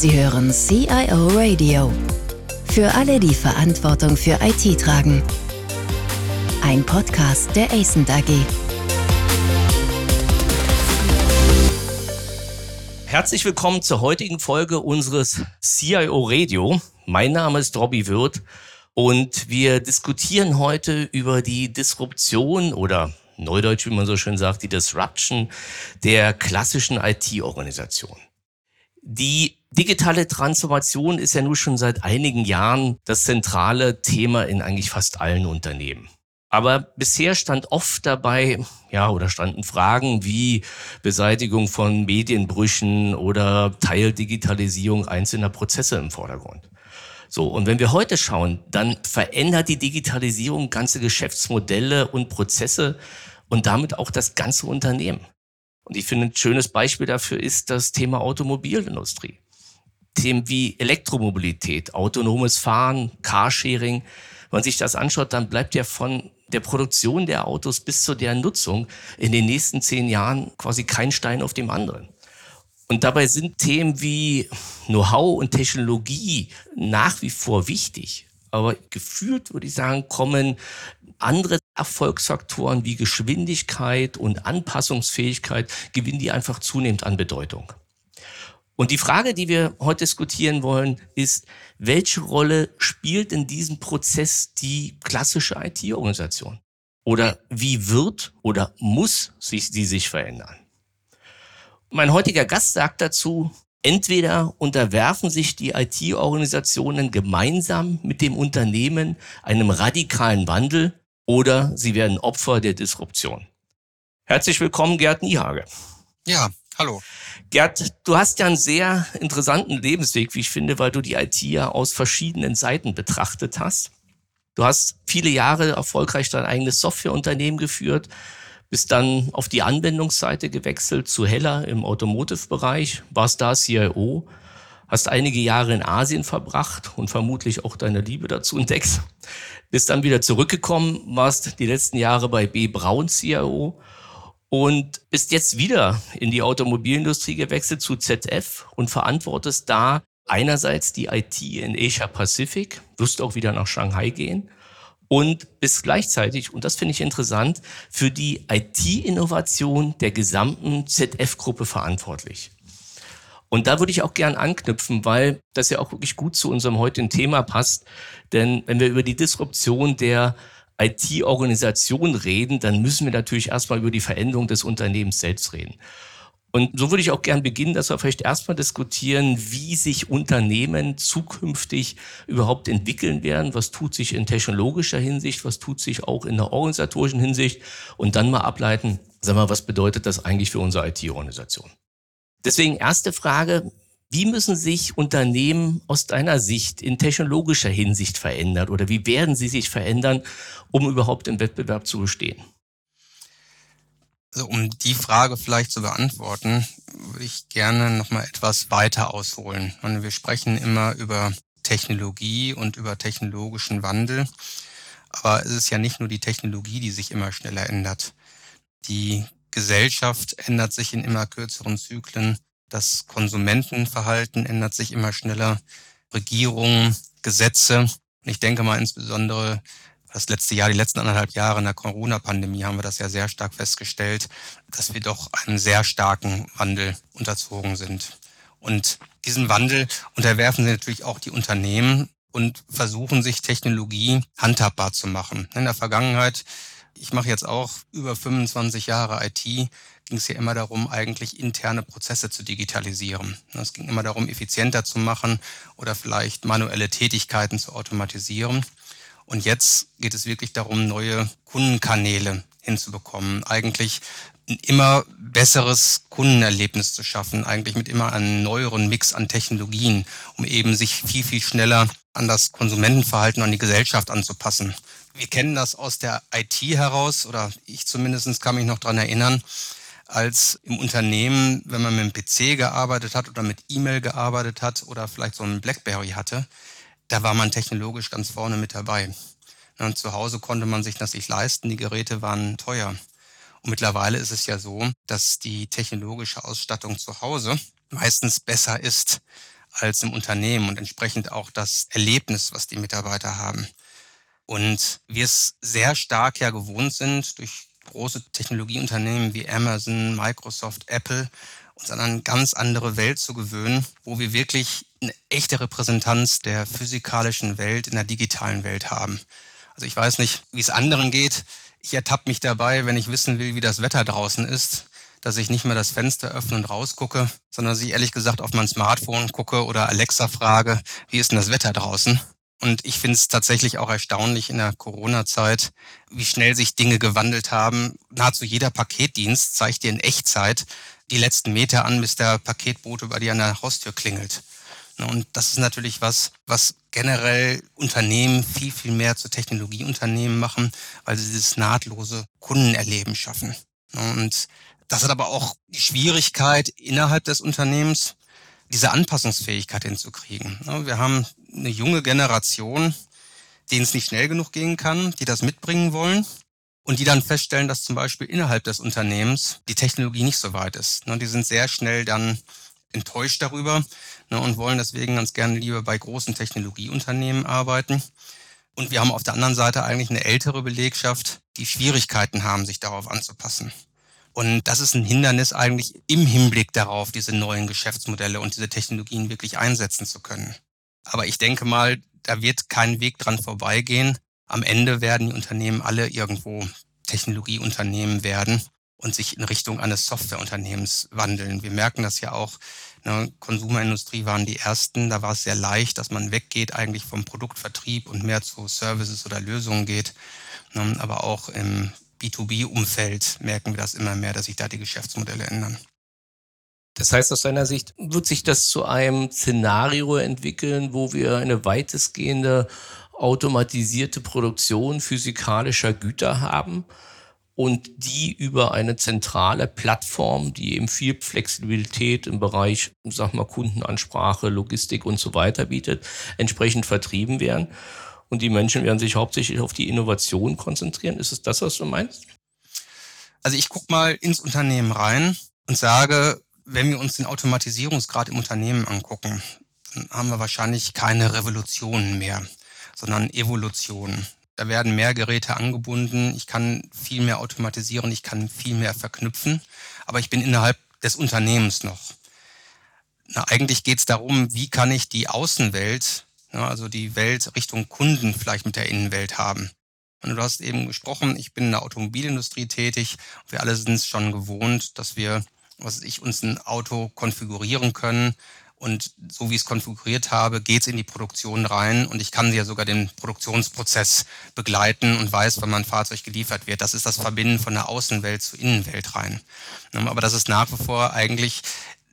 Sie hören CIO Radio. Für alle, die Verantwortung für IT tragen. Ein Podcast der ACENT AG. Herzlich willkommen zur heutigen Folge unseres CIO Radio. Mein Name ist Robbie Wirth und wir diskutieren heute über die Disruption oder Neudeutsch, wie man so schön sagt, die Disruption der klassischen IT-Organisation. Die digitale Transformation ist ja nun schon seit einigen Jahren das zentrale Thema in eigentlich fast allen Unternehmen. Aber bisher stand oft dabei, ja, oder standen Fragen wie Beseitigung von Medienbrüchen oder Teildigitalisierung einzelner Prozesse im Vordergrund. So, und wenn wir heute schauen, dann verändert die Digitalisierung ganze Geschäftsmodelle und Prozesse und damit auch das ganze Unternehmen. Und ich finde, ein schönes Beispiel dafür ist das Thema Automobilindustrie. Themen wie Elektromobilität, autonomes Fahren, Carsharing. Wenn man sich das anschaut, dann bleibt ja von der Produktion der Autos bis zu deren Nutzung in den nächsten zehn Jahren quasi kein Stein auf dem anderen. Und dabei sind Themen wie Know-how und Technologie nach wie vor wichtig. Aber gefühlt würde ich sagen, kommen andere Erfolgsfaktoren wie Geschwindigkeit und Anpassungsfähigkeit gewinnen die einfach zunehmend an Bedeutung. Und die Frage, die wir heute diskutieren wollen, ist, welche Rolle spielt in diesem Prozess die klassische IT-Organisation? Oder wie wird oder muss sich sie sich verändern? Mein heutiger Gast sagt dazu, entweder unterwerfen sich die IT-Organisationen gemeinsam mit dem Unternehmen einem radikalen Wandel oder sie werden Opfer der Disruption. Herzlich willkommen, Gerd Niehage. Ja, hallo. Gerd, du hast ja einen sehr interessanten Lebensweg, wie ich finde, weil du die IT ja aus verschiedenen Seiten betrachtet hast. Du hast viele Jahre erfolgreich dein eigenes Softwareunternehmen geführt, bist dann auf die Anwendungsseite gewechselt zu Heller im Automotive-Bereich, warst da CIO, hast einige Jahre in Asien verbracht und vermutlich auch deine Liebe dazu entdeckt. Bist dann wieder zurückgekommen, warst die letzten Jahre bei B. Braun CIO und bist jetzt wieder in die Automobilindustrie gewechselt zu ZF und verantwortest da einerseits die IT in Asia Pacific, wirst auch wieder nach Shanghai gehen und bist gleichzeitig, und das finde ich interessant, für die IT-Innovation der gesamten ZF-Gruppe verantwortlich. Und da würde ich auch gern anknüpfen, weil das ja auch wirklich gut zu unserem heutigen Thema passt. Denn wenn wir über die Disruption der IT-Organisation reden, dann müssen wir natürlich erstmal über die Veränderung des Unternehmens selbst reden. Und so würde ich auch gern beginnen, dass wir vielleicht erstmal diskutieren, wie sich Unternehmen zukünftig überhaupt entwickeln werden. Was tut sich in technologischer Hinsicht? Was tut sich auch in der organisatorischen Hinsicht? Und dann mal ableiten, sag mal, was bedeutet das eigentlich für unsere IT-Organisation? Deswegen erste Frage, wie müssen sich Unternehmen aus deiner Sicht in technologischer Hinsicht verändern oder wie werden sie sich verändern, um überhaupt im Wettbewerb zu bestehen? Also um die Frage vielleicht zu beantworten, würde ich gerne noch mal etwas weiter ausholen. Und wir sprechen immer über Technologie und über technologischen Wandel. Aber es ist ja nicht nur die Technologie, die sich immer schneller ändert. Die Gesellschaft ändert sich in immer kürzeren Zyklen. Das Konsumentenverhalten ändert sich immer schneller. Regierungen, Gesetze. Ich denke mal insbesondere das letzte Jahr, die letzten anderthalb Jahre in der Corona-Pandemie haben wir das ja sehr stark festgestellt, dass wir doch einem sehr starken Wandel unterzogen sind. Und diesen Wandel unterwerfen sie natürlich auch die Unternehmen und versuchen sich Technologie handhabbar zu machen. In der Vergangenheit ich mache jetzt auch über 25 Jahre IT, ging es ja immer darum, eigentlich interne Prozesse zu digitalisieren. Es ging immer darum, effizienter zu machen oder vielleicht manuelle Tätigkeiten zu automatisieren. Und jetzt geht es wirklich darum, neue Kundenkanäle hinzubekommen. Eigentlich ein immer besseres Kundenerlebnis zu schaffen, eigentlich mit immer einem neueren Mix an Technologien, um eben sich viel, viel schneller an das Konsumentenverhalten, an die Gesellschaft anzupassen. Wir kennen das aus der IT heraus, oder ich zumindest kann mich noch dran erinnern, als im Unternehmen, wenn man mit dem PC gearbeitet hat oder mit E-Mail gearbeitet hat oder vielleicht so einen Blackberry hatte, da war man technologisch ganz vorne mit dabei. Und zu Hause konnte man sich das nicht leisten, die Geräte waren teuer. Und mittlerweile ist es ja so, dass die technologische Ausstattung zu Hause meistens besser ist als im Unternehmen und entsprechend auch das Erlebnis, was die Mitarbeiter haben. Und wir es sehr stark ja gewohnt sind, durch große Technologieunternehmen wie Amazon, Microsoft, Apple, uns an eine ganz andere Welt zu gewöhnen, wo wir wirklich eine echte Repräsentanz der physikalischen Welt in der digitalen Welt haben. Also ich weiß nicht, wie es anderen geht. Ich ertappe mich dabei, wenn ich wissen will, wie das Wetter draußen ist, dass ich nicht mehr das Fenster öffne und rausgucke, sondern dass ich ehrlich gesagt auf mein Smartphone gucke oder Alexa frage, wie ist denn das Wetter draußen? Und ich finde es tatsächlich auch erstaunlich in der Corona-Zeit, wie schnell sich Dinge gewandelt haben. Nahezu jeder Paketdienst zeigt dir in Echtzeit die letzten Meter an, bis der Paketbote bei dir an der Haustür klingelt. Und das ist natürlich was, was generell Unternehmen viel, viel mehr zu Technologieunternehmen machen, weil sie dieses nahtlose Kundenerleben schaffen. Und das hat aber auch die Schwierigkeit innerhalb des Unternehmens, diese Anpassungsfähigkeit hinzukriegen. Wir haben eine junge Generation, denen es nicht schnell genug gehen kann, die das mitbringen wollen und die dann feststellen, dass zum Beispiel innerhalb des Unternehmens die Technologie nicht so weit ist. Die sind sehr schnell dann enttäuscht darüber und wollen deswegen ganz gerne lieber bei großen Technologieunternehmen arbeiten. Und wir haben auf der anderen Seite eigentlich eine ältere Belegschaft, die Schwierigkeiten haben, sich darauf anzupassen. Und das ist ein Hindernis eigentlich im Hinblick darauf, diese neuen Geschäftsmodelle und diese Technologien wirklich einsetzen zu können. Aber ich denke mal, da wird kein Weg dran vorbeigehen. Am Ende werden die Unternehmen alle irgendwo Technologieunternehmen werden und sich in Richtung eines Softwareunternehmens wandeln. Wir merken das ja auch. Ne, Konsumerindustrie waren die ersten. Da war es sehr leicht, dass man weggeht eigentlich vom Produktvertrieb und mehr zu Services oder Lösungen geht. Ne, aber auch im B2B-Umfeld merken wir das immer mehr, dass sich da die Geschäftsmodelle ändern. Das heißt, aus deiner Sicht wird sich das zu einem Szenario entwickeln, wo wir eine weitestgehende automatisierte Produktion physikalischer Güter haben und die über eine zentrale Plattform, die eben viel Flexibilität im Bereich, sag mal, Kundenansprache, Logistik und so weiter bietet, entsprechend vertrieben werden. Und die Menschen werden sich hauptsächlich auf die Innovation konzentrieren. Ist es das, was du meinst? Also ich gucke mal ins Unternehmen rein und sage, wenn wir uns den Automatisierungsgrad im Unternehmen angucken, dann haben wir wahrscheinlich keine Revolutionen mehr, sondern Evolutionen. Da werden mehr Geräte angebunden, ich kann viel mehr automatisieren, ich kann viel mehr verknüpfen, aber ich bin innerhalb des Unternehmens noch. Na, eigentlich geht es darum, wie kann ich die Außenwelt, also die Welt Richtung Kunden vielleicht mit der Innenwelt haben. Und du hast eben gesprochen, ich bin in der Automobilindustrie tätig. Wir alle sind es schon gewohnt, dass wir was ich, uns ein Auto konfigurieren können. Und so wie ich es konfiguriert habe, geht es in die Produktion rein und ich kann ja sogar den Produktionsprozess begleiten und weiß, wann mein Fahrzeug geliefert wird. Das ist das Verbinden von der Außenwelt zur Innenwelt rein. Aber das ist nach wie vor eigentlich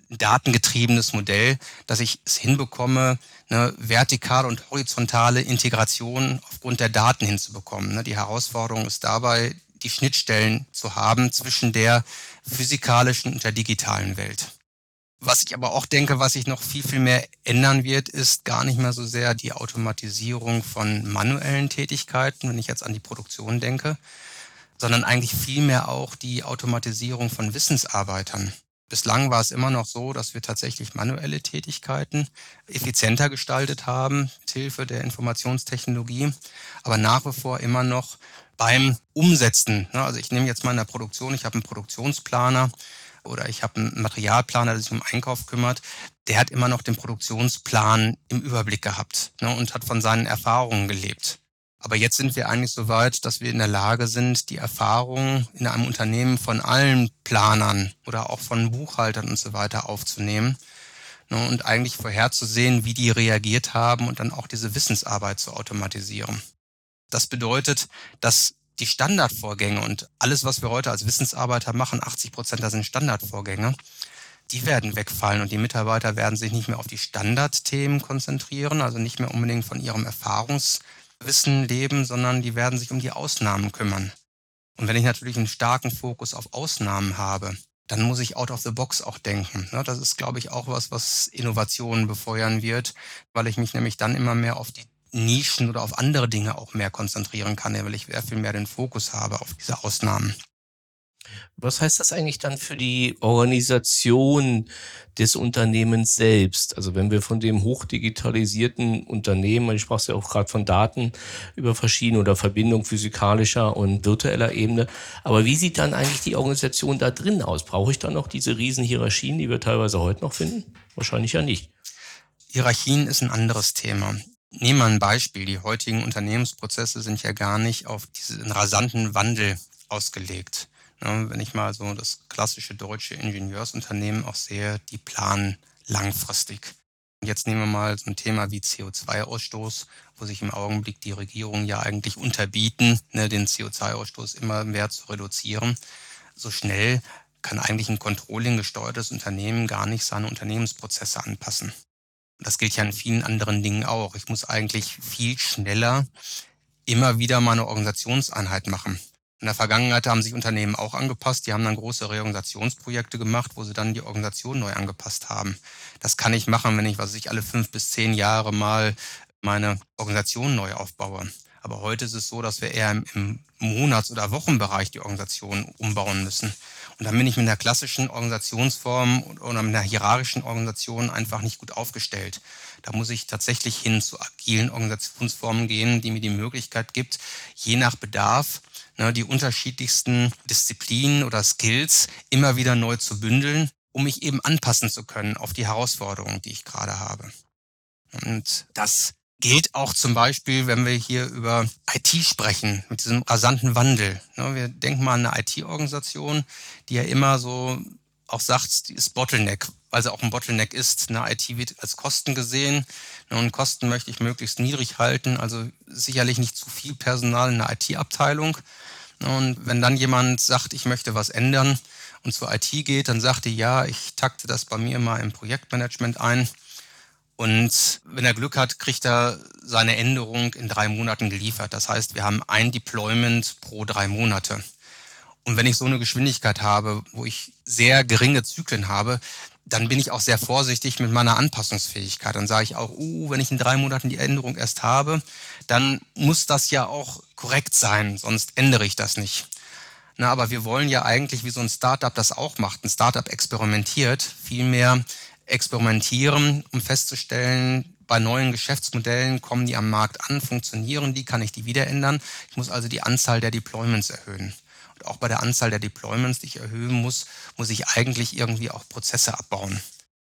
datengetriebenes Modell, dass ich es hinbekomme, eine vertikale und horizontale Integration aufgrund der Daten hinzubekommen. Die Herausforderung ist dabei, die Schnittstellen zu haben zwischen der physikalischen und der digitalen Welt. Was ich aber auch denke, was sich noch viel, viel mehr ändern wird, ist gar nicht mehr so sehr die Automatisierung von manuellen Tätigkeiten, wenn ich jetzt an die Produktion denke, sondern eigentlich viel mehr auch die Automatisierung von Wissensarbeitern. Bislang war es immer noch so, dass wir tatsächlich manuelle Tätigkeiten effizienter gestaltet haben, mit Hilfe der Informationstechnologie, aber nach wie vor immer noch beim Umsetzen. Ne, also ich nehme jetzt mal in der Produktion, ich habe einen Produktionsplaner oder ich habe einen Materialplaner, der sich um Einkauf kümmert. Der hat immer noch den Produktionsplan im Überblick gehabt ne, und hat von seinen Erfahrungen gelebt. Aber jetzt sind wir eigentlich so weit, dass wir in der Lage sind, die Erfahrungen in einem Unternehmen von allen Planern oder auch von Buchhaltern und so weiter aufzunehmen ne, und eigentlich vorherzusehen, wie die reagiert haben und dann auch diese Wissensarbeit zu automatisieren. Das bedeutet, dass die Standardvorgänge und alles, was wir heute als Wissensarbeiter machen, 80 Prozent, das sind Standardvorgänge, die werden wegfallen und die Mitarbeiter werden sich nicht mehr auf die Standardthemen konzentrieren, also nicht mehr unbedingt von ihrem Erfahrungswissen leben, sondern die werden sich um die Ausnahmen kümmern. Und wenn ich natürlich einen starken Fokus auf Ausnahmen habe, dann muss ich out of the box auch denken. Das ist, glaube ich, auch was, was Innovationen befeuern wird, weil ich mich nämlich dann immer mehr auf die Nischen oder auf andere Dinge auch mehr konzentrieren kann, weil ich sehr viel mehr den Fokus habe auf diese Ausnahmen. Was heißt das eigentlich dann für die Organisation des Unternehmens selbst? Also wenn wir von dem hochdigitalisierten Unternehmen, ich sprach ja auch gerade von Daten über verschiedene oder Verbindung physikalischer und virtueller Ebene, aber wie sieht dann eigentlich die Organisation da drin aus? Brauche ich dann noch diese riesen Hierarchien, die wir teilweise heute noch finden? Wahrscheinlich ja nicht. Hierarchien ist ein anderes Thema. Nehmen wir ein Beispiel. Die heutigen Unternehmensprozesse sind ja gar nicht auf diesen rasanten Wandel ausgelegt. Wenn ich mal so das klassische deutsche Ingenieursunternehmen auch sehe, die planen langfristig. Jetzt nehmen wir mal so ein Thema wie CO2-Ausstoß, wo sich im Augenblick die Regierungen ja eigentlich unterbieten, ne, den CO2-Ausstoß immer mehr zu reduzieren. So schnell kann eigentlich ein Controlling gesteuertes Unternehmen gar nicht seine Unternehmensprozesse anpassen. Das gilt ja in vielen anderen Dingen auch. Ich muss eigentlich viel schneller immer wieder meine Organisationseinheit machen. In der Vergangenheit haben sich Unternehmen auch angepasst. Die haben dann große Reorganisationsprojekte gemacht, wo sie dann die Organisation neu angepasst haben. Das kann ich machen, wenn ich, was ich alle fünf bis zehn Jahre mal meine Organisation neu aufbaue. Aber heute ist es so, dass wir eher im, Monats- oder Wochenbereich die Organisation umbauen müssen. Und dann bin ich mit einer klassischen Organisationsform oder mit einer hierarchischen Organisation einfach nicht gut aufgestellt. Da muss ich tatsächlich hin zu agilen Organisationsformen gehen, die mir die Möglichkeit gibt, je nach Bedarf ne, die unterschiedlichsten Disziplinen oder Skills immer wieder neu zu bündeln, um mich eben anpassen zu können auf die Herausforderungen, die ich gerade habe. Und das gilt auch zum Beispiel, wenn wir hier über IT sprechen, mit diesem rasanten Wandel. Ne, wir denken mal an eine IT-Organisation, die ja immer so auch sagt, die ist Bottleneck, weil sie auch ein Bottleneck ist. Eine IT wird als Kosten gesehen ne, und Kosten möchte ich möglichst niedrig halten, also sicherlich nicht zu viel Personal in der IT-Abteilung. Und wenn dann jemand sagt, ich möchte was ändern und zur IT geht, dann sagt die, ja, ich takte das bei mir mal im Projektmanagement ein. Und wenn er Glück hat, kriegt er seine Änderung in drei Monaten geliefert. Das heißt, wir haben ein Deployment pro drei Monate. Und wenn ich so eine Geschwindigkeit habe, wo ich sehr geringe Zyklen habe, dann bin ich auch sehr vorsichtig mit meiner Anpassungsfähigkeit. Dann sage ich auch, uh, wenn ich in drei Monaten die Änderung erst habe, dann muss das ja auch korrekt sein, sonst ändere ich das nicht. Na, aber wir wollen ja eigentlich, wie so ein Startup das auch macht. Ein Startup experimentiert, vielmehr experimentieren, um festzustellen, bei neuen Geschäftsmodellen kommen die am Markt an, funktionieren die, kann ich die wieder ändern. Ich muss also die Anzahl der Deployments erhöhen auch bei der Anzahl der Deployments, die ich erhöhen muss, muss ich eigentlich irgendwie auch Prozesse abbauen.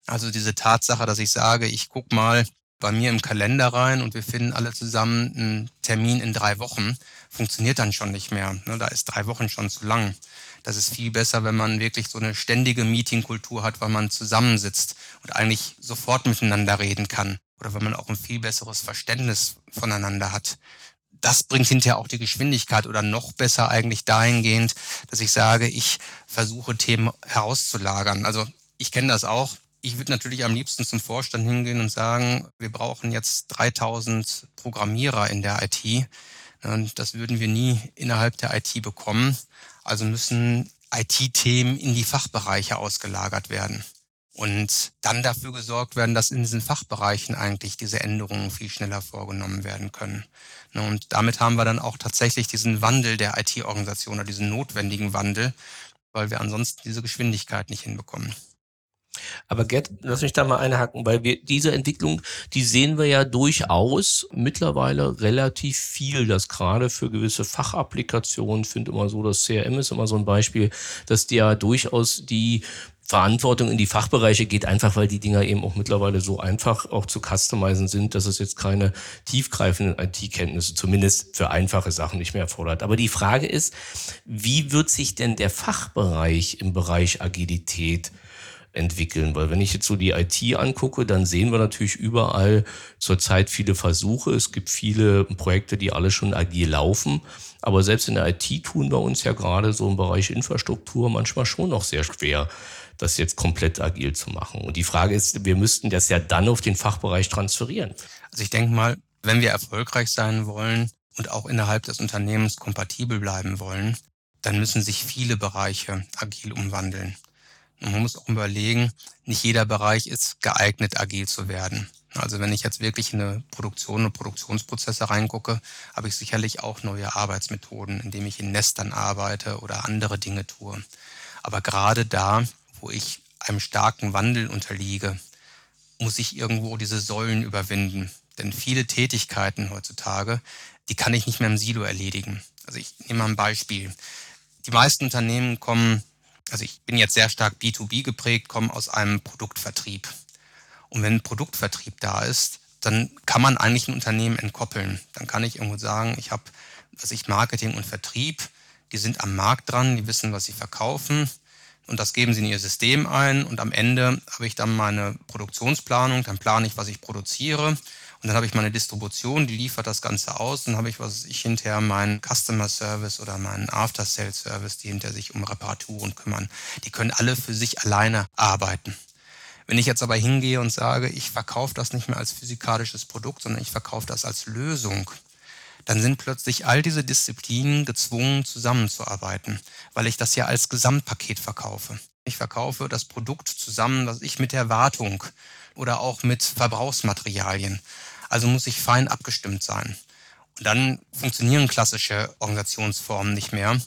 Also diese Tatsache, dass ich sage, ich gucke mal bei mir im Kalender rein und wir finden alle zusammen einen Termin in drei Wochen, funktioniert dann schon nicht mehr. Ne, da ist drei Wochen schon zu lang. Das ist viel besser, wenn man wirklich so eine ständige Meetingkultur hat, weil man zusammensitzt und eigentlich sofort miteinander reden kann. Oder wenn man auch ein viel besseres Verständnis voneinander hat das bringt hinterher auch die Geschwindigkeit oder noch besser eigentlich dahingehend, dass ich sage, ich versuche Themen herauszulagern. Also ich kenne das auch. Ich würde natürlich am liebsten zum Vorstand hingehen und sagen, wir brauchen jetzt 3000 Programmierer in der IT. Und das würden wir nie innerhalb der IT bekommen. Also müssen IT-Themen in die Fachbereiche ausgelagert werden und dann dafür gesorgt werden, dass in diesen Fachbereichen eigentlich diese Änderungen viel schneller vorgenommen werden können. Ne, und damit haben wir dann auch tatsächlich diesen Wandel der IT-Organisation oder diesen notwendigen Wandel, weil wir ansonsten diese Geschwindigkeit nicht hinbekommen. Aber Gerd, lass mich da mal einhaken, weil wir diese Entwicklung, die sehen wir ja durchaus mittlerweile relativ viel, dass gerade für gewisse Fachapplikationen, finde immer so, das CRM ist immer so ein Beispiel, dass die ja durchaus die Verantwortung in die Fachbereiche geht, einfach weil die Dinger eben auch mittlerweile so einfach auch zu customizen sind, dass es jetzt keine tiefgreifenden IT-Kenntnisse, zumindest für einfache Sachen nicht mehr erfordert. Aber die Frage ist, wie wird sich denn der Fachbereich im Bereich Agilität entwickeln. Weil wenn ich jetzt so die IT angucke, dann sehen wir natürlich überall zurzeit viele Versuche. Es gibt viele Projekte, die alle schon agil laufen. Aber selbst in der IT tun wir uns ja gerade so im Bereich Infrastruktur manchmal schon noch sehr schwer, das jetzt komplett agil zu machen. Und die Frage ist, wir müssten das ja dann auf den Fachbereich transferieren. Also ich denke mal, wenn wir erfolgreich sein wollen und auch innerhalb des Unternehmens kompatibel bleiben wollen, dann müssen sich viele Bereiche agil umwandeln. Und man muss auch überlegen, nicht jeder Bereich ist geeignet, agil zu werden. Also wenn ich jetzt wirklich in eine Produktion und Produktionsprozesse reingucke, habe ich sicherlich auch neue Arbeitsmethoden, indem ich in Nestern arbeite oder andere Dinge tue. Aber gerade da, wo ich einem starken Wandel unterliege, muss ich irgendwo diese Säulen überwinden. Denn viele Tätigkeiten heutzutage, die kann ich nicht mehr im Silo erledigen. Also ich nehme mal ein Beispiel. Die meisten Unternehmen kommen, also ich bin jetzt sehr stark B2B geprägt, kommen aus einem Produktvertrieb. Und wenn ein Produktvertrieb da ist, dann kann man eigentlich ein Unternehmen entkoppeln. Dann kann ich irgendwo sagen, ich habe, was ich Marketing und Vertrieb, die sind am Markt dran, die wissen, was sie verkaufen und das geben sie in ihr System ein und am Ende habe ich dann meine Produktionsplanung, dann plane ich, was ich produziere und dann habe ich meine Distribution, die liefert das Ganze aus, dann habe ich, was ich hinterher meinen Customer Service oder meinen After Sales Service, die hinter sich um Reparaturen kümmern. Die können alle für sich alleine arbeiten. Wenn ich jetzt aber hingehe und sage, ich verkaufe das nicht mehr als physikalisches Produkt, sondern ich verkaufe das als Lösung, dann sind plötzlich all diese Disziplinen gezwungen zusammenzuarbeiten, weil ich das ja als Gesamtpaket verkaufe. Ich verkaufe das Produkt zusammen, was ich mit der Wartung oder auch mit Verbrauchsmaterialien. Also muss ich fein abgestimmt sein. Und dann funktionieren klassische Organisationsformen nicht mehr,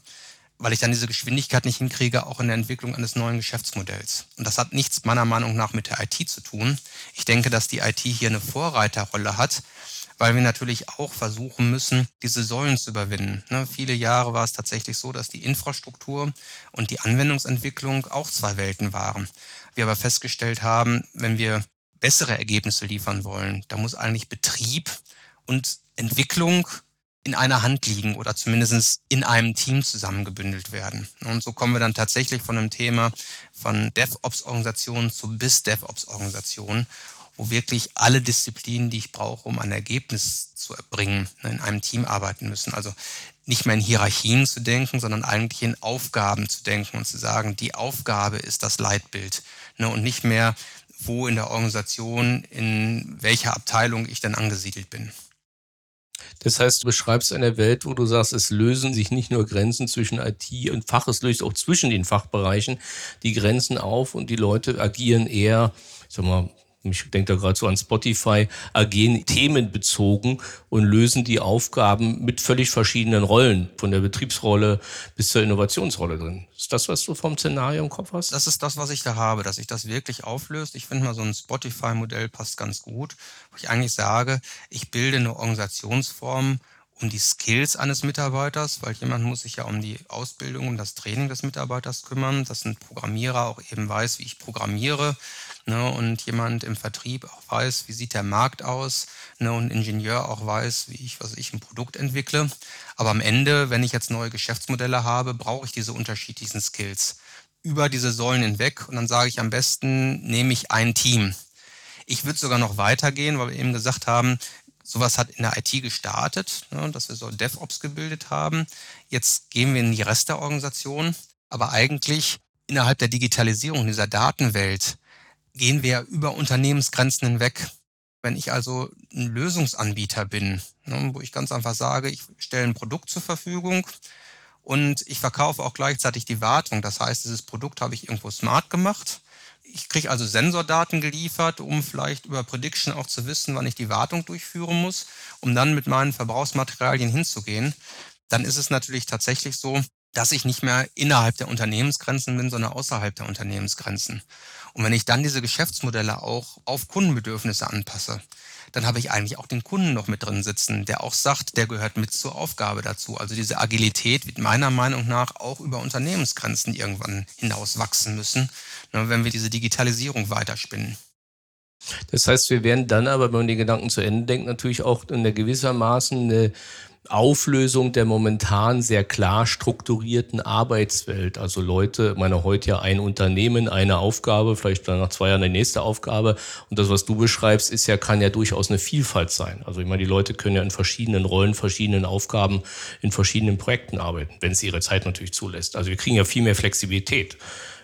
weil ich dann diese Geschwindigkeit nicht hinkriege, auch in der Entwicklung eines neuen Geschäftsmodells. Und das hat nichts meiner Meinung nach mit der IT zu tun. Ich denke, dass die IT hier eine Vorreiterrolle hat, weil wir natürlich auch versuchen müssen, diese Säulen zu überwinden. Ne, viele Jahre war es tatsächlich so, dass die Infrastruktur und die Anwendungsentwicklung auch zwei Welten waren. Wir aber festgestellt haben, wenn wir bessere Ergebnisse liefern wollen, da muss eigentlich Betrieb und Entwicklung in einer Hand liegen oder zumindest in einem Team zusammengebündelt werden. Und so kommen wir dann tatsächlich von einem Thema von DevOps-Organisationen zu BIS-DevOps-Organisationen wo wirklich alle Disziplinen, die ich brauche, um ein Ergebnis zu erbringen, ne, in einem Team arbeiten müssen. Also nicht mehr in Hierarchien zu denken, sondern eigentlich in Aufgaben zu denken und zu sagen, die Aufgabe ist das Leitbild ne, und nicht mehr, wo in der Organisation, in welcher Abteilung ich denn angesiedelt bin. Das heißt, du beschreibst eine Welt, wo du sagst, es lösen sich nicht nur Grenzen zwischen IT und Fach, es löst auch zwischen den Fachbereichen die Grenzen auf und die Leute agieren eher, ich sag mal, ich denke da gerade so an Spotify, agieren themenbezogen und lösen die Aufgaben mit völlig verschiedenen Rollen, von der Betriebsrolle bis zur Innovationsrolle drin. Ist das, was du vom Szenario im Kopf hast? Das ist das, was ich da habe, dass sich das wirklich auflöst. Ich finde mal, so ein Spotify-Modell passt ganz gut, wo ich eigentlich sage, ich bilde eine Organisationsform, um die Skills eines Mitarbeiters, weil jemand muss sich ja um die Ausbildung und das Training des Mitarbeiters kümmern, dass ein Programmierer auch eben weiß, wie ich programmiere, ne, und jemand im Vertrieb auch weiß, wie sieht der Markt aus, ne, und Ingenieur auch weiß, wie ich, was ich ein Produkt entwickle. Aber am Ende, wenn ich jetzt neue Geschäftsmodelle habe, brauche ich diese unterschiedlichen Skills über diese Säulen hinweg und dann sage ich am besten, nehme ich ein Team. Ich würde sogar noch weitergehen, weil wir eben gesagt haben, sowas hat in der IT gestartet, ne, dass wir so DevOps gebildet haben. Jetzt gehen wir in die Rest der Organisation, aber eigentlich innerhalb der Digitalisierung dieser Datenwelt gehen wir über Unternehmensgrenzen hinweg. Wenn ich also ein Lösungsanbieter bin, ne, wo ich ganz einfach sage, ich stelle ein Produkt zur Verfügung und ich verkaufe auch gleichzeitig die Wartung. Das heißt, dieses Produkt habe ich irgendwo smart gemacht. Ich kriege also Sensordaten geliefert, um vielleicht über Prediction auch zu wissen, wann ich die Wartung durchführen muss, um dann mit meinen Verbrauchsmaterialien hinzugehen. Dann ist es natürlich tatsächlich so, dass ich nicht mehr innerhalb der Unternehmensgrenzen bin, sondern außerhalb der Unternehmensgrenzen. Und wenn ich dann diese Geschäftsmodelle auch auf Kundenbedürfnisse anpasse, dann habe ich eigentlich auch den Kunden noch mit drin sitzen, der auch sagt, der gehört mit zur Aufgabe dazu. Also diese Agilität wird meiner Meinung nach auch über Unternehmensgrenzen irgendwann hinaus wachsen müssen, ne, wenn wir diese Digitalisierung weiterspinnen. Das heißt, wir werden dann aber, wenn man den Gedanken zu Ende denkt, natürlich auch in gewissermaßen eine Auflösung der momentan sehr klar strukturierten Arbeitswelt. Also Leute, meine heute ja ein Unternehmen, eine Aufgabe, vielleicht dann nach zwei Jahren die nächste Aufgabe. Und das, was du beschreibst, ist ja, kann ja durchaus eine Vielfalt sein. Also ich meine, die Leute können ja in verschiedenen Rollen, verschiedenen Aufgaben, in verschiedenen Projekten arbeiten, wenn es ihre Zeit natürlich zulässt. Also wir kriegen ja viel mehr Flexibilität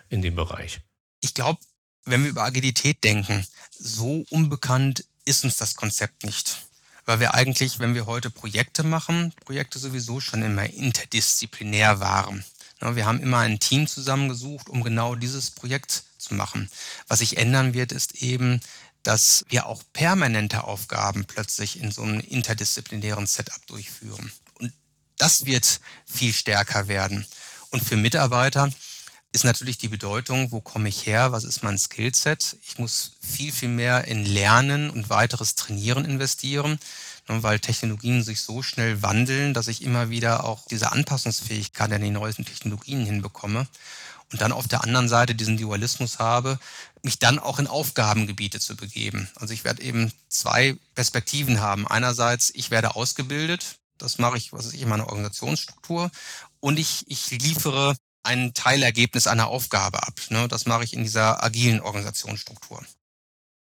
in dem Bereich. Ich glaube, wenn wir über Agilität denken, so unbekannt ist uns das Konzept nicht weil wir eigentlich, wenn wir heute Projekte machen, Projekte sowieso schon immer interdisziplinär waren. Wir haben immer ein Team zusammengesucht, um genau dieses Projekt zu machen. Was sich ändern wird, ist eben, dass wir auch permanente Aufgaben plötzlich in so einem interdisziplinären Setup durchführen. Und das wird viel stärker werden. Und für Mitarbeiter ist natürlich die Bedeutung, wo komme ich her, was ist mein Skillset. Ich muss viel, viel mehr in Lernen und weiteres Trainieren investieren, ne, weil Technologien sich so schnell wandeln, dass ich immer wieder auch diese Anpassungsfähigkeit an die neuesten Technologien hinbekomme und dann auf der anderen Seite diesen Dualismus habe, mich dann auch in Aufgabengebiete zu begeben. Also ich werde eben zwei Perspektiven haben. Einerseits, ich werde ausgebildet, das mache ich, was weiß ich, in meiner Organisationsstruktur und ich, ich liefere ein Teilergebnis einer Aufgabe ab. Ne? Das mache ich in dieser agilen Organisationsstruktur.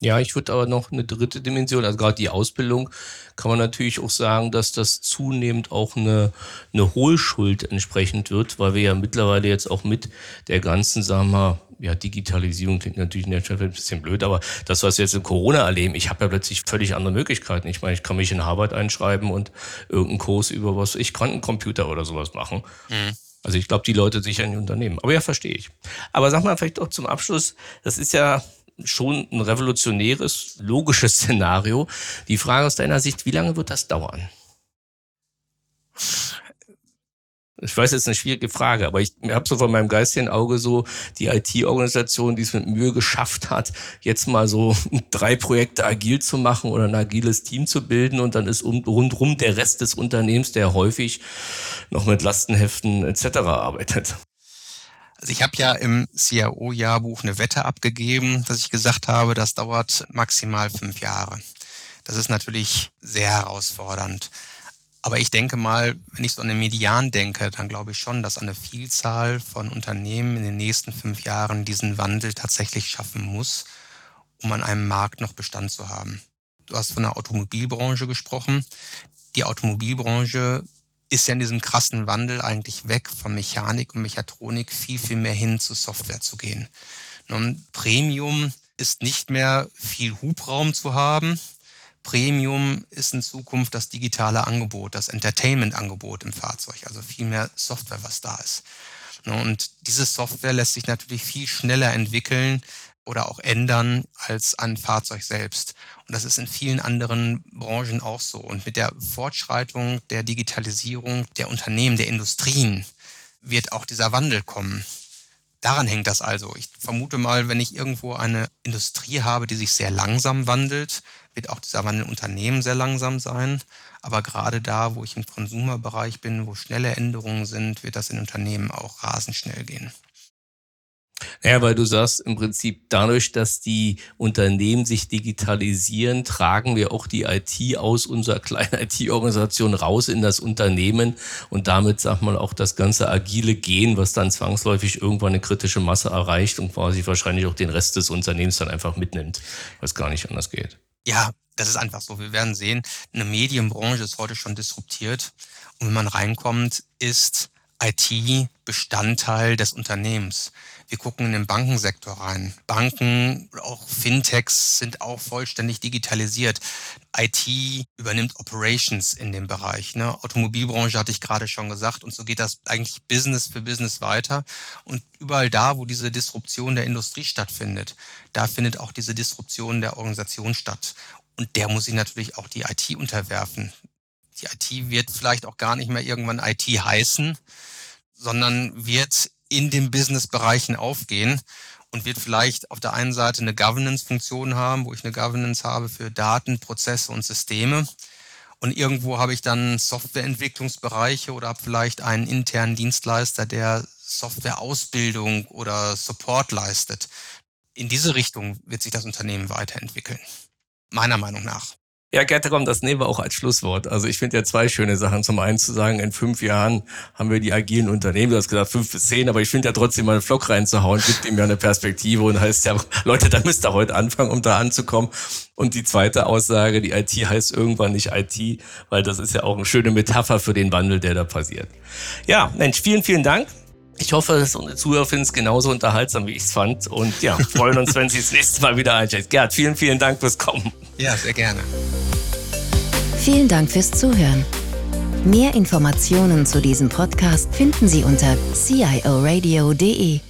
Ja, ich würde aber noch eine dritte Dimension, also gerade die Ausbildung, kann man natürlich auch sagen, dass das zunehmend auch eine, eine Hohlschuld entsprechend wird, weil wir ja mittlerweile jetzt auch mit der ganzen, sagen wir, ja, Digitalisierung klingt natürlich in der Stelle ein bisschen blöd, aber das, was wir jetzt in Corona erleben, ich habe ja plötzlich völlig andere Möglichkeiten. Ich meine, ich kann mich in Harvard einschreiben und irgendeinen Kurs über was ich Quantencomputer oder sowas machen. Mhm. Also ich glaube, die Leute sichern die Unternehmen. Aber ja, verstehe ich. Aber sag mal vielleicht auch zum Abschluss, das ist ja schon ein revolutionäres, logisches Szenario. Die Frage aus deiner Sicht, wie lange wird das dauern? Ich weiß, ist eine schwierige Frage, aber ich habe so von meinem geistigen Auge so die IT-Organisation, die es mit Mühe geschafft hat, jetzt mal so drei Projekte agil zu machen oder ein agiles Team zu bilden und dann ist um, rundrum der Rest des Unternehmens, der häufig noch mit Lastenheften etc. arbeitet. Also ich habe ja im CIO-Jahrbuch eine Wette abgegeben, dass ich gesagt habe, das dauert maximal fünf Jahre. Das ist natürlich sehr herausfordernd. Aber ich denke mal, wenn ich so an den Median denke, dann glaube ich schon, dass eine Vielzahl von Unternehmen in den nächsten fünf Jahren diesen Wandel tatsächlich schaffen muss, um an einem Markt noch Bestand zu haben. Du hast von der Automobilbranche gesprochen. Die Automobilbranche ist ja in diesem krassen Wandel eigentlich weg von Mechanik und Mechatronik viel, viel mehr hin zu Software zu gehen. Und Premium ist nicht mehr viel Hubraum zu haben. Premium ist in Zukunft das digitale Angebot, das Entertainment-Angebot im Fahrzeug, also viel mehr Software, was da ist. Und diese Software lässt sich natürlich viel schneller entwickeln oder auch ändern als ein Fahrzeug selbst. Und das ist in vielen anderen Branchen auch so. Und mit der Fortschreitung der Digitalisierung der Unternehmen, der Industrien, wird auch dieser Wandel kommen. Daran hängt das also. Ich vermute mal, wenn ich irgendwo eine Industrie habe, die sich sehr langsam wandelt, wird auch dieser Wandel in Unternehmen sehr langsam sein. Aber gerade da, wo ich im Konsumerbereich bin, wo schnelle Änderungen sind, wird das in Unternehmen auch rasend schnell gehen. Naja, weil du sagst, im Prinzip dadurch, dass die Unternehmen sich digitalisieren, tragen wir auch die IT aus unserer kleinen IT-Organisation raus in das Unternehmen und damit, sag mal, auch das ganze agile Gehen, was dann zwangsläufig irgendwann eine kritische Masse erreicht und quasi wahrscheinlich auch den Rest des Unternehmens dann einfach mitnimmt, was gar nicht anders geht. Ja, das ist einfach so. Wir werden sehen, eine Medienbranche ist heute schon disruptiert und wenn man reinkommt, ist IT Bestandteil des Unternehmens. Wir gucken in den Bankensektor rein. Banken, auch Fintechs sind auch vollständig digitalisiert. IT übernimmt Operations in dem Bereich. Ne? Automobilbranche hatte ich gerade schon gesagt. Und so geht das eigentlich Business für Business weiter. Und überall da, wo diese Disruption der Industrie stattfindet, da findet auch diese Disruption der Organisation statt. Und der muss sich natürlich auch die IT unterwerfen. Die IT wird vielleicht auch gar nicht mehr irgendwann IT heißen, sondern wird in den Business-Bereichen aufgehen und wird vielleicht auf der einen Seite eine Governance-Funktion haben, wo ich eine Governance habe für Daten, Prozesse und Systeme. Und irgendwo habe ich dann Softwareentwicklungsbereiche oder habe vielleicht einen internen Dienstleister, der Softwareausbildung oder Support leistet. In diese Richtung wird sich das Unternehmen weiterentwickeln. Meiner Meinung nach. Ja, Gerte, komm, das nehmen wir auch als Schlusswort. Also ich finde ja zwei schöne Sachen. Zum einen zu sagen, in fünf Jahren haben wir die agilen Unternehmen, du hast gesagt fünf bis zehn, aber ich finde ja trotzdem mal einen Flock reinzuhauen, gibt ihm ja eine Perspektive und heißt ja, Leute, da müsst ihr heute anfangen, um da anzukommen. Und die zweite Aussage, die IT heißt irgendwann nicht IT, weil das ist ja auch eine schöne Metapher für den Wandel, der da passiert. Ja, Mensch, vielen, vielen Dank. Ich hoffe, dass unsere Zuhörer finden es genauso unterhaltsam, wie ich es fand. Und ja, freuen uns, wenn Sie das nächste Mal wieder einschalten. Gerd, vielen, vielen Dank fürs Kommen. Ja, sehr gerne. Vielen Dank fürs Zuhören. Mehr Informationen zu diesem Podcast finden Sie unter cioradio.de.